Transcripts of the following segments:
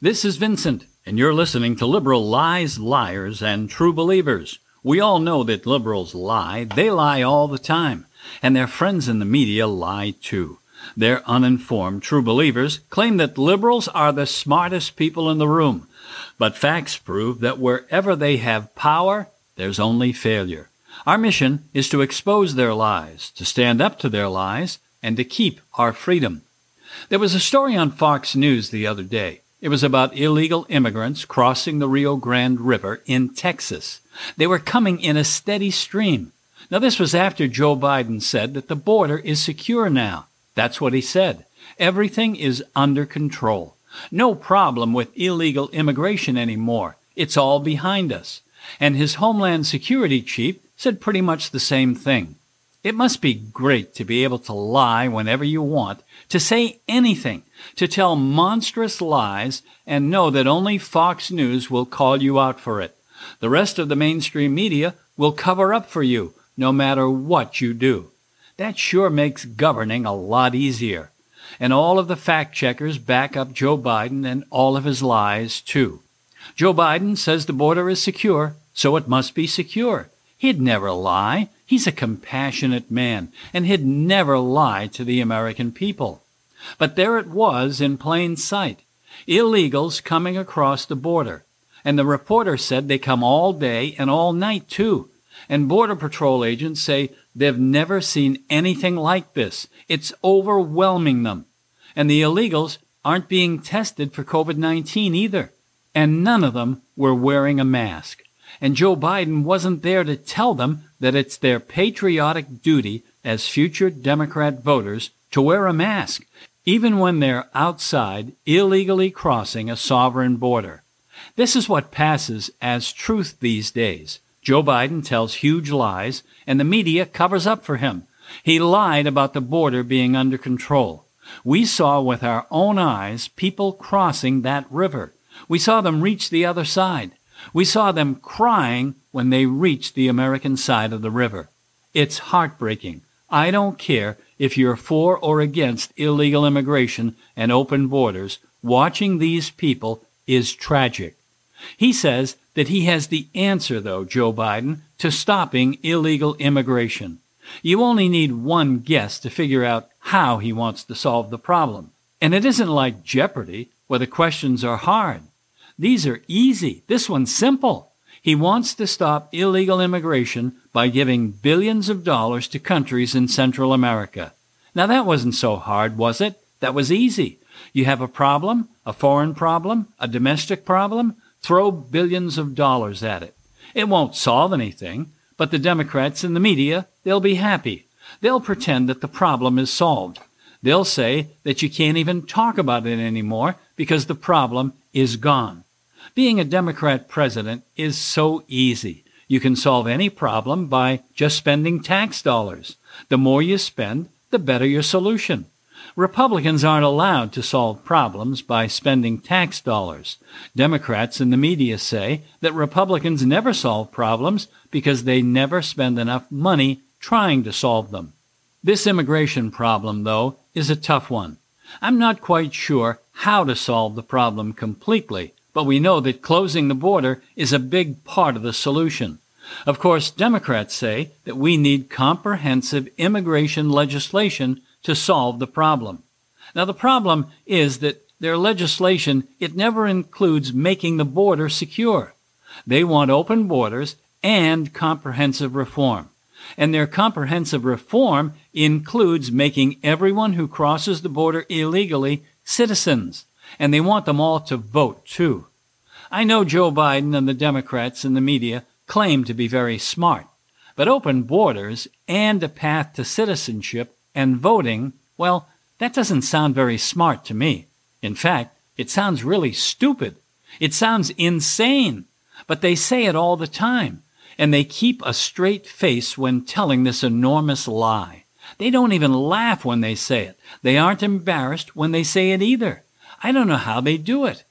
This is Vincent, and you're listening to Liberal Lies, Liars, and True Believers. We all know that liberals lie. They lie all the time. And their friends in the media lie too. Their uninformed true believers claim that liberals are the smartest people in the room. But facts prove that wherever they have power, there's only failure. Our mission is to expose their lies, to stand up to their lies, and to keep our freedom. There was a story on Fox News the other day. It was about illegal immigrants crossing the Rio Grande River in Texas. They were coming in a steady stream. Now, this was after Joe Biden said that the border is secure now. That's what he said. Everything is under control. No problem with illegal immigration anymore. It's all behind us. And his Homeland Security chief said pretty much the same thing. It must be great to be able to lie whenever you want, to say anything, to tell monstrous lies, and know that only Fox News will call you out for it. The rest of the mainstream media will cover up for you, no matter what you do. That sure makes governing a lot easier. And all of the fact checkers back up Joe Biden and all of his lies, too. Joe Biden says the border is secure, so it must be secure. He'd never lie. He's a compassionate man, and he'd never lie to the American people. But there it was in plain sight. Illegals coming across the border. And the reporter said they come all day and all night, too. And Border Patrol agents say they've never seen anything like this. It's overwhelming them. And the illegals aren't being tested for COVID 19 either. And none of them were wearing a mask and Joe Biden wasn't there to tell them that it's their patriotic duty as future Democrat voters to wear a mask, even when they're outside illegally crossing a sovereign border. This is what passes as truth these days. Joe Biden tells huge lies, and the media covers up for him. He lied about the border being under control. We saw with our own eyes people crossing that river. We saw them reach the other side. We saw them crying when they reached the American side of the river. It's heartbreaking. I don't care if you're for or against illegal immigration and open borders. Watching these people is tragic. He says that he has the answer, though, Joe Biden, to stopping illegal immigration. You only need one guess to figure out how he wants to solve the problem. And it isn't like Jeopardy, where the questions are hard. These are easy. This one's simple. He wants to stop illegal immigration by giving billions of dollars to countries in Central America. Now that wasn't so hard, was it? That was easy. You have a problem, a foreign problem, a domestic problem, throw billions of dollars at it. It won't solve anything, but the Democrats and the media, they'll be happy. They'll pretend that the problem is solved. They'll say that you can't even talk about it anymore because the problem is gone. Being a Democrat president is so easy. You can solve any problem by just spending tax dollars. The more you spend, the better your solution. Republicans aren't allowed to solve problems by spending tax dollars. Democrats and the media say that Republicans never solve problems because they never spend enough money trying to solve them. This immigration problem, though, is a tough one. I'm not quite sure how to solve the problem completely, but we know that closing the border is a big part of the solution. Of course, Democrats say that we need comprehensive immigration legislation to solve the problem. Now, the problem is that their legislation, it never includes making the border secure. They want open borders and comprehensive reform. And their comprehensive reform includes making everyone who crosses the border illegally citizens. And they want them all to vote, too. I know Joe Biden and the Democrats and the media claim to be very smart, but open borders and a path to citizenship and voting, well, that doesn't sound very smart to me. In fact, it sounds really stupid. It sounds insane. But they say it all the time, and they keep a straight face when telling this enormous lie. They don't even laugh when they say it. They aren't embarrassed when they say it either. I don't know how they do it.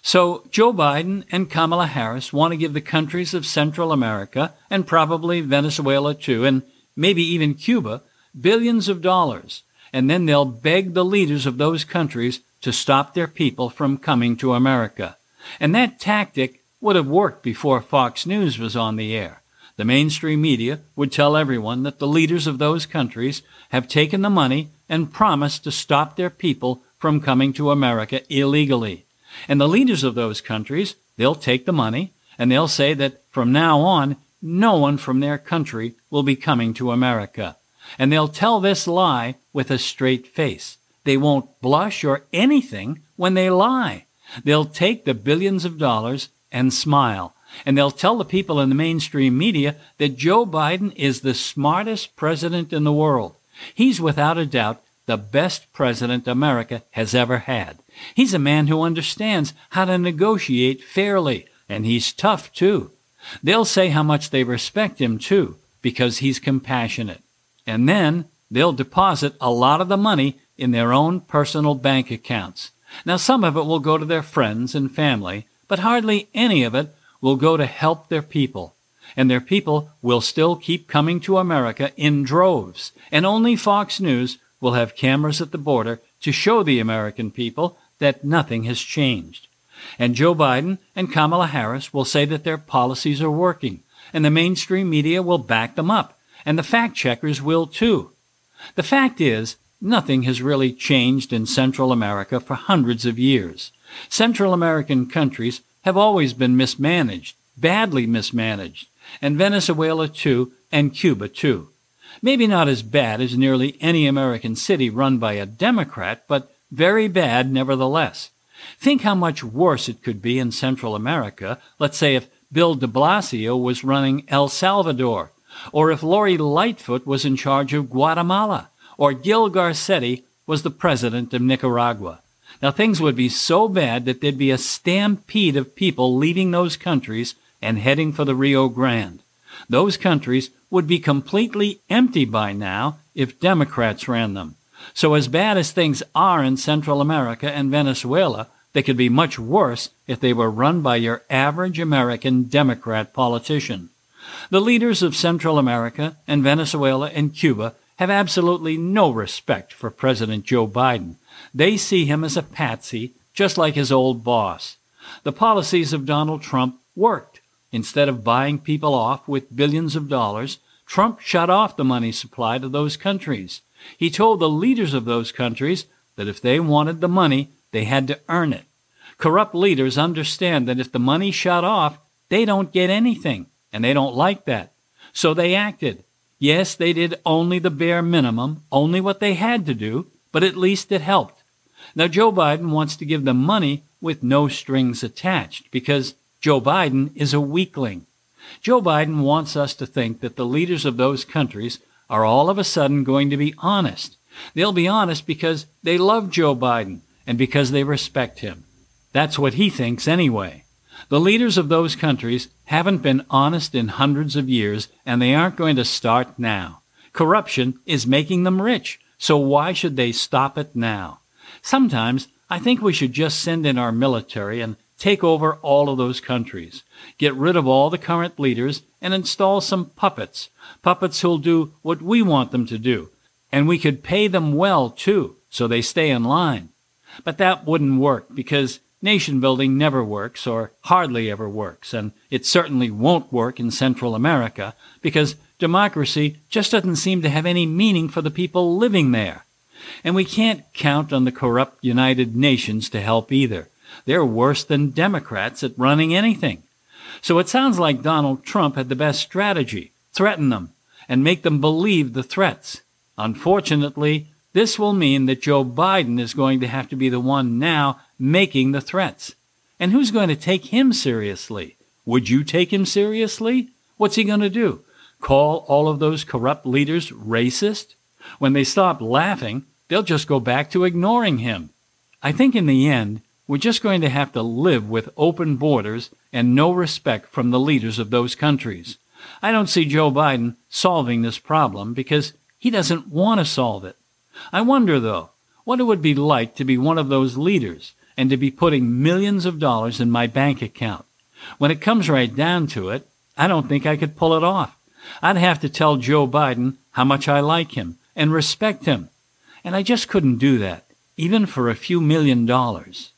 So Joe Biden and Kamala Harris want to give the countries of Central America and probably Venezuela too, and maybe even Cuba, billions of dollars. And then they'll beg the leaders of those countries to stop their people from coming to America. And that tactic would have worked before Fox News was on the air. The mainstream media would tell everyone that the leaders of those countries have taken the money and promised to stop their people from coming to America illegally. And the leaders of those countries, they'll take the money and they'll say that from now on, no one from their country will be coming to America. And they'll tell this lie with a straight face. They won't blush or anything when they lie. They'll take the billions of dollars and smile. And they'll tell the people in the mainstream media that Joe Biden is the smartest president in the world. He's without a doubt the best president America has ever had. He's a man who understands how to negotiate fairly, and he's tough too. They'll say how much they respect him too, because he's compassionate. And then they'll deposit a lot of the money in their own personal bank accounts. Now, some of it will go to their friends and family, but hardly any of it will go to help their people. And their people will still keep coming to America in droves. And only Fox News will have cameras at the border to show the American people that nothing has changed. And Joe Biden and Kamala Harris will say that their policies are working, and the mainstream media will back them up, and the fact checkers will too. The fact is, nothing has really changed in Central America for hundreds of years. Central American countries have always been mismanaged, badly mismanaged, and Venezuela too, and Cuba too. Maybe not as bad as nearly any American city run by a Democrat, but very bad nevertheless. Think how much worse it could be in Central America, let's say if Bill de Blasio was running El Salvador, or if Lori Lightfoot was in charge of Guatemala, or Gil Garcetti was the president of Nicaragua. Now things would be so bad that there'd be a stampede of people leaving those countries and heading for the Rio Grande. Those countries would be completely empty by now if Democrats ran them. So as bad as things are in Central America and Venezuela, they could be much worse if they were run by your average American Democrat politician. The leaders of Central America and Venezuela and Cuba have absolutely no respect for President Joe Biden. They see him as a patsy, just like his old boss. The policies of Donald Trump worked. Instead of buying people off with billions of dollars, Trump shut off the money supply to those countries. He told the leaders of those countries that if they wanted the money, they had to earn it. Corrupt leaders understand that if the money shut off, they don't get anything, and they don't like that. So they acted. Yes, they did only the bare minimum, only what they had to do, but at least it helped. Now, Joe Biden wants to give them money with no strings attached because Joe Biden is a weakling. Joe Biden wants us to think that the leaders of those countries are all of a sudden going to be honest. They'll be honest because they love Joe Biden and because they respect him. That's what he thinks anyway. The leaders of those countries haven't been honest in hundreds of years, and they aren't going to start now. Corruption is making them rich, so why should they stop it now? Sometimes I think we should just send in our military and take over all of those countries, get rid of all the current leaders, and install some puppets, puppets who'll do what we want them to do. And we could pay them well, too, so they stay in line. But that wouldn't work because nation building never works or hardly ever works, and it certainly won't work in Central America because democracy just doesn't seem to have any meaning for the people living there. And we can't count on the corrupt United Nations to help either. They're worse than Democrats at running anything. So it sounds like Donald Trump had the best strategy threaten them and make them believe the threats. Unfortunately, this will mean that Joe Biden is going to have to be the one now making the threats. And who's going to take him seriously? Would you take him seriously? What's he going to do? call all of those corrupt leaders racist? When they stop laughing, they'll just go back to ignoring him. I think in the end, we're just going to have to live with open borders and no respect from the leaders of those countries. I don't see Joe Biden solving this problem because he doesn't want to solve it. I wonder, though, what it would be like to be one of those leaders and to be putting millions of dollars in my bank account. When it comes right down to it, I don't think I could pull it off. I'd have to tell Joe Biden how much I like him and respect him. And I just couldn't do that, even for a few million dollars.